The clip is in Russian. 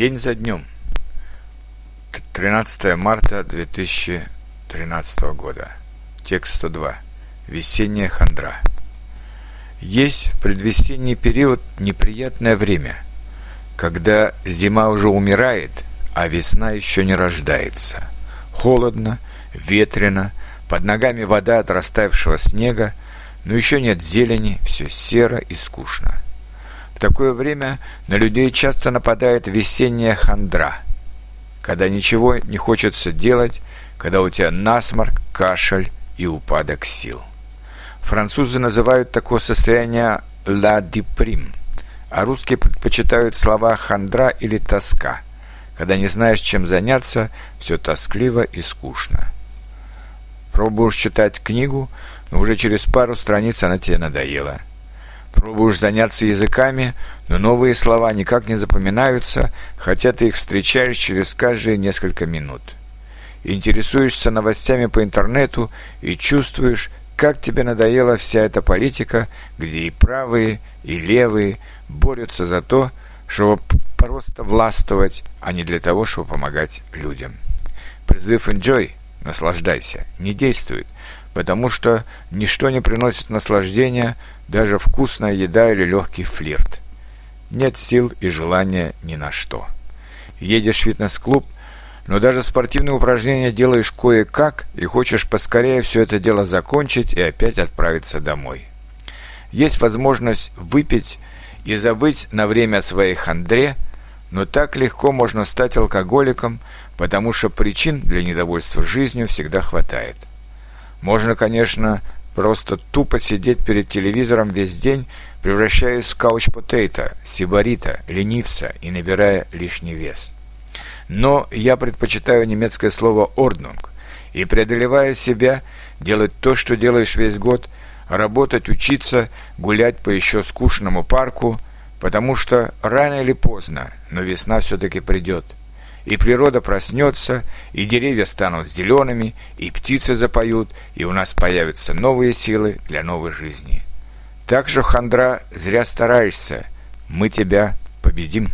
День за днем. 13 марта 2013 года. Текст 102. Весенняя хандра. Есть в предвесенний период неприятное время, когда зима уже умирает, а весна еще не рождается. Холодно, ветрено, под ногами вода от растаявшего снега, но еще нет зелени, все серо и скучно. В такое время на людей часто нападает весенняя хандра, когда ничего не хочется делать, когда у тебя насморк, кашель и упадок сил. Французы называют такое состояние «la déprime», а русские предпочитают слова «хандра» или «тоска», когда не знаешь, чем заняться, все тоскливо и скучно. Пробуешь читать книгу, но уже через пару страниц она тебе надоела – Пробуешь заняться языками, но новые слова никак не запоминаются, хотя ты их встречаешь через каждые несколько минут. Интересуешься новостями по интернету и чувствуешь, как тебе надоела вся эта политика, где и правые, и левые борются за то, чтобы просто властвовать, а не для того, чтобы помогать людям. Призыв «Enjoy» – наслаждайся, не действует, потому что ничто не приносит наслаждения, даже вкусная еда или легкий флирт. Нет сил и желания ни на что. Едешь в фитнес-клуб, но даже спортивные упражнения делаешь кое-как и хочешь поскорее все это дело закончить и опять отправиться домой. Есть возможность выпить и забыть на время о своей хандре, но так легко можно стать алкоголиком, потому что причин для недовольства жизнью всегда хватает. Можно, конечно, просто тупо сидеть перед телевизором весь день, превращаясь в кауч-потейто, сибарита, ленивца и набирая лишний вес. Но я предпочитаю немецкое слово «орднунг», и, преодолевая себя, делать то, что делаешь весь год, работать, учиться, гулять по еще скучному парку, потому что рано или поздно, но весна все-таки придет – и природа проснется, и деревья станут зелеными, и птицы запоют, и у нас появятся новые силы для новой жизни. Так же, хандра, зря стараешься, мы тебя победим».